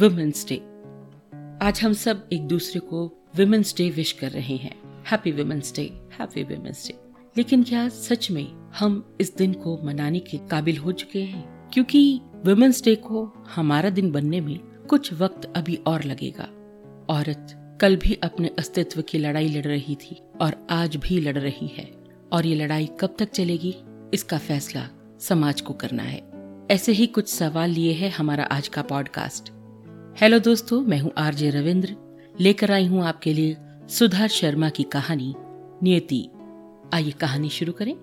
Women's day आज हम सब एक दूसरे को वुमेन्स डे विश कर रहे हैं। Happy women's day happy women's day लेकिन क्या सच में हम इस दिन को मनाने के काबिल हो चुके हैं? क्योंकि वुमेन्स डे को हमारा दिन बनने में कुछ वक्त अभी और लगेगा। औरत कल भी अपने अस्तित्व की लड़ाई लड़ रही थी और आज भी लड़ रही है। और ये लड़ाई कब तक चलेगी? इसका फैसला समाज को करना है। ऐसे ही कुछ सवाल लिए है हमारा आज का पॉडकास्ट। हेलो दोस्तों, मैं हूँ आरजे रविंद्र। लेकर आई हूँ आपके लिए सुधा शर्मा की कहानी, नियति। आइए कहानी शुरू करें।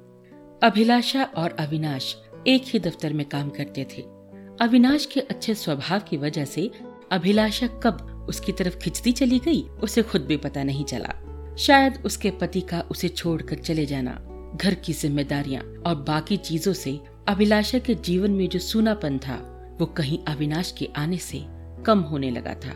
अभिलाषा और अविनाश एक ही दफ्तर में काम करते थे। अविनाश के अच्छे स्वभाव की वजह से अभिलाषा कब उसकी तरफ़ खिंचती चली गई, उसे खुद भी पता नहीं चला। शायद उसके पति का उसे छोड़कर चले जाना, घर की जिम्मेदारियाँ और बाकी चीज़ों से अभिलाषा के जीवन में जो सूनापन था, वो कहीं अविनाश के आने से कम होने लगा था।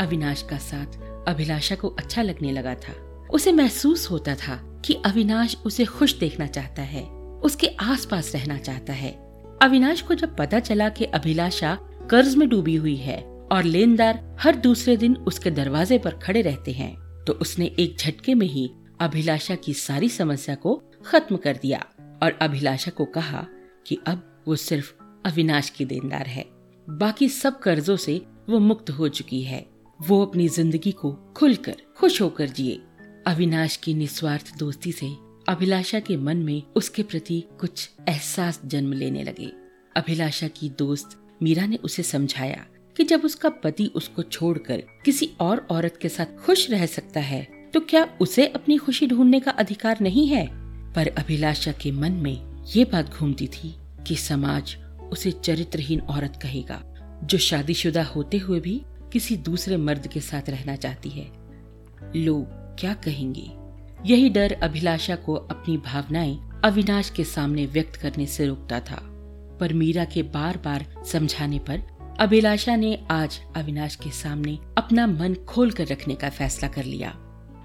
अविनाश का साथ अभिलाषा को अच्छा लगने लगा था। उसे महसूस होता था कि अविनाश उसे खुश देखना चाहता है, उसके आसपास रहना चाहता है। अविनाश को जब पता चला कि अभिलाषा कर्ज में डूबी हुई है और लेनदार हर दूसरे दिन उसके दरवाजे पर खड़े रहते हैं तो उसने एक झटके में ही अभिलाषा की सारी समस्या को खत्म कर दिया और अभिलाषा को कहा कि अब वो सिर्फ़ अविनाश की देनदार है। बाकी सब कर्जों से वो मुक्त हो चुकी है। वो अपनी ज़िंदगी को खुलकर खुश होकर जिए। अविनाश की निस्वार्थ दोस्ती से अभिलाषा के मन में उसके प्रति कुछ एहसास जन्म लेने लगे। अभिलाषा की दोस्त मीरा ने उसे समझाया कि जब उसका पति उसको छोड़कर किसी और औरत के साथ खुश रह सकता है तो क्या उसे अपनी खुशी ढूँढने का अधिकार नहीं है? पर अभिलाषा के मन में ये बात घूमती थी कि समाज उसे चरित्रहीन औरत कहेगा, जो शादीशुदा होते हुए भी किसी दूसरे मर्द के साथ रहना चाहती है। लोग क्या कहेंगे? यही डर अभिलाषा को अपनी भावनाएँ अविनाश के सामने व्यक्त करने से रोकता था। पर मीरा के बार बार समझाने पर अभिलाषा ने आज अविनाश के सामने अपना मन खोल कर रखने का फैसला कर लिया।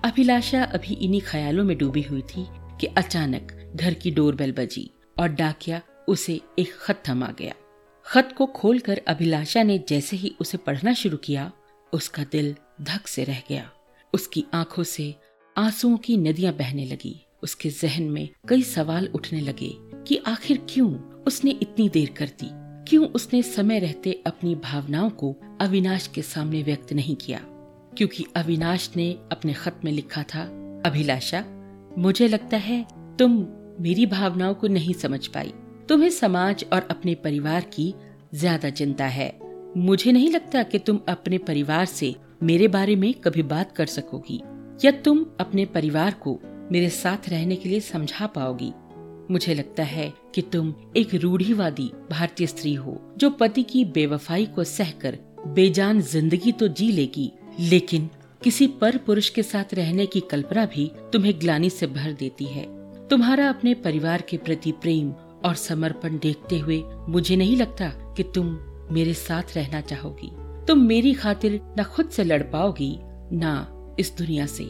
अभिलाषा अभी इन्हीं ख्यालों में डूबी हुई थी कि अचानक घर की डोरबेल बजी और डाकिया उसे एक खत थमा गया। खत को खोलकर अभिलाषा ने जैसे ही उसे पढ़ना शुरू किया, उसका दिल धक से रह गया। उसकी आँखों से आंसुओं की नदियाँ बहने लगी। उसके जहन में कई सवाल उठने लगे कि आखिर क्यों उसने इतनी देर कर दी? क्यों उसने समय रहते अपनी भावनाओं को अविनाश के सामने व्यक्त नहीं किया? क्योंकि अविनाश ने अपने खत में लिखा था, अभिलाषा, मुझे लगता है तुम मेरी भावनाओं को नहीं समझ पाई। तुम्हें समाज और अपने परिवार की ज़्यादा चिंता है। मुझे नहीं लगता कि तुम अपने परिवार से मेरे बारे में कभी बात कर सकोगी, या तुम अपने परिवार को मेरे साथ रहने के लिए समझा पाओगी। मुझे लगता है कि तुम एक रूढ़ीवादी भारतीय स्त्री हो, जो पति की बेवफाई को सहकर बेजान ज़िंदगी तो जी लेगी, लेकिन किसी पर पुरुष के साथ रहने की कल्पना भी तुम्हें ग्लानी से भर देती है। तुम्हारा अपने परिवार के प्रति प्रेम और समर्पण देखते हुए मुझे नहीं लगता कि तुम मेरे साथ रहना चाहोगी। तुम मेरी खातिर न खुद से लड़ पाओगी, न इस दुनिया से।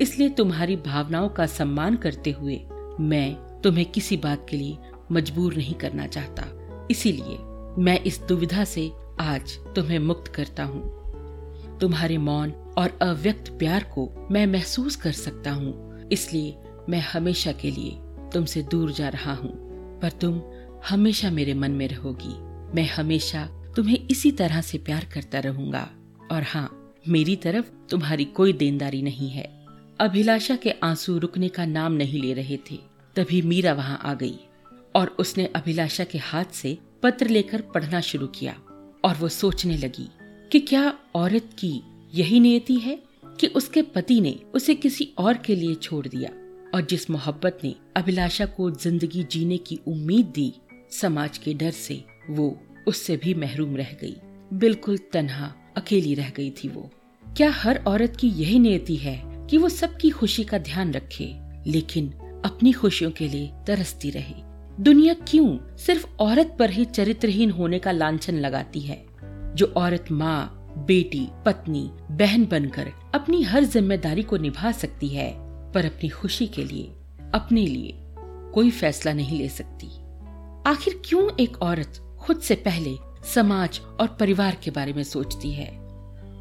इसलिए तुम्हारी भावनाओं का सम्मान करते हुए मैं तुम्हें किसी बात के लिए मजबूर नहीं करना चाहता। इसीलिए मैं इस दुविधा से आज तुम्हें मुक्त करता हूँ। तुम्हारे मौन और अव्यक्त प्यार को मैं महसूस कर सकता हूँ। इसलिए मैं हमेशा के लिए तुमसे दूर जा रहा हूँ। पर तुम हमेशा मेरे मन में रहोगी। मैं हमेशा तुम्हें इसी तरह से प्यार करता रहूँगा। और हाँ मेरी तरफ़ तुम्हारी कोई देनदारी नहीं है। अभिलाषा के आँसू रुकने का नाम नहीं ले रहे थे। तभी मीरा वहाँ आ गई और उसने अभिलाषा के हाथ से पत्र लेकर पढ़ना शुरू किया और वो सोचने लगी कि क्या औरत की यही नियति है कि उसके पति ने उसे किसी और के लिए छोड़ दिया। और जिस मोहब्बत ने अभिलाषा को ज़िंदगी जीने की उम्मीद दी समाज के डर से, वो उससे भी महरूम रह गई। बिल्कुल तनहा, अकेली रह गई थी वो। क्या हर औरत की यही नियति है कि वो सबकी खुशी का ध्यान रखे, लेकिन अपनी खुशियों के लिए तरसती रहे। दुनिया क्यों सिर्फ़ औरत पर ही चरित्रहीन होने का लांछन लगाती है? जो औरत माँ, बेटी, पत्नी, बहन बनकर अपनी हर ज़िम्मेदारी को निभा सकती है पर अपनी खुशी के लिए, अपने लिए कोई फैसला नहीं ले सकती। आखिर क्यों एक औरत खुद से पहले समाज और परिवार के बारे में सोचती है?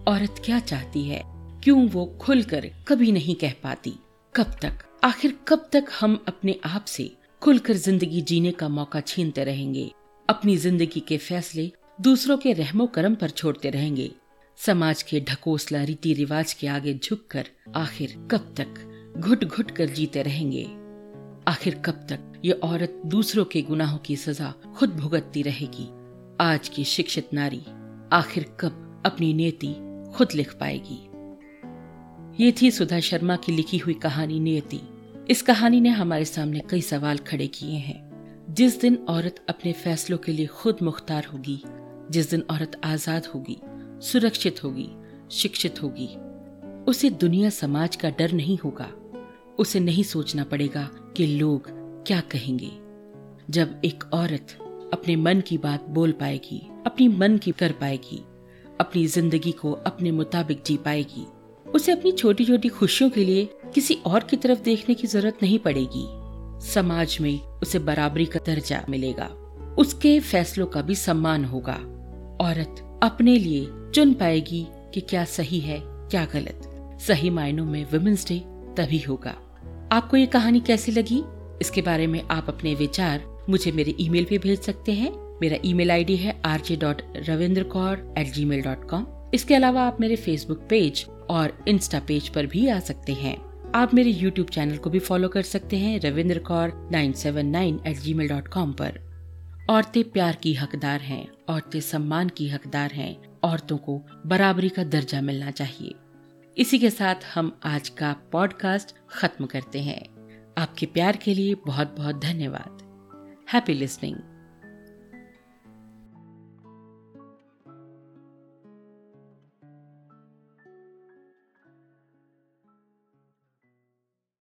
औरत क्या चाहती है? क्यों वो खुलकर कभी नहीं कह पाती? कब तक? आखिर कब तक हम अपने आप से खुलकर ज़िंदगी जीने का मौका छीनते रहेंगे? अपनी ज़िंदगी के फैसले दूसरों के रहमो करम पर छोड़ते रहेंगे? समाज के ढकोसला रीति रिवाज के आगे झुककर आखिर कब तक घुट घुट कर जीते रहेंगे। आखिर कब तक ये औरत दूसरों के गुनाहों की सजा खुद भुगतती रहेगी? आज की शिक्षित नारी आखिर कब अपनी नियति खुद लिख पाएगी? ये थी सुधा शर्मा की लिखी हुई कहानी नियति इस कहानी ने हमारे सामने कई सवाल खड़े किए हैं। जिस दिन औरत अपने फैसलों के लिए खुद मुख्तार होगी, जिस दिन औरत आज़ाद होगी, सुरक्षित होगी, शिक्षित होगी, उसे दुनिया समाज का डर नहीं होगा। उसे नहीं सोचना पड़ेगा कि लोग क्या कहेंगे। जब एक औरत अपने मन की बात बोल पाएगी, अपनी मन की कर पाएगी, अपनी ज़िंदगी को अपने मुताबिक जी पाएगी, उसे अपनी छोटी छोटी खुशियों के लिए किसी और की तरफ़ देखने की ज़रूरत नहीं पड़ेगी। समाज में उसे बराबरी का दर्जा मिलेगा। उसके फैसलों का भी सम्मान होगा। औरत अपने लिए चुन पाएगी कि क्या सही है, क्या गलत। सही मायनों में वुमेन्स डे तभी होगा। आपको ये कहानी कैसी लगी? इसके बारे में आप अपने विचार मुझे मेरे ईमेल पे भेज सकते हैं। मेरा ईमेल आईडी है R J dot Ravinder Kaur at gmail dot com इसके अलावा आप मेरे फेसबुक पेज और इंस्टा पेज पर भी आ सकते हैं। आप मेरे यूट्यूब चैनल को भी फॉलो कर सकते हैं Ravinder Kaur nine seven nine at gmail dot com पर। औरतें प्यार की हकदार हैं, औरतें सम्मान की हकदार हैं। औरतों को बराबरी का दर्जा मिलना चाहिए। इसी के साथ हम आज का पॉडकास्ट खत्म करते हैं। आपके प्यार के लिए बहुत बहुत धन्यवाद। Happy listening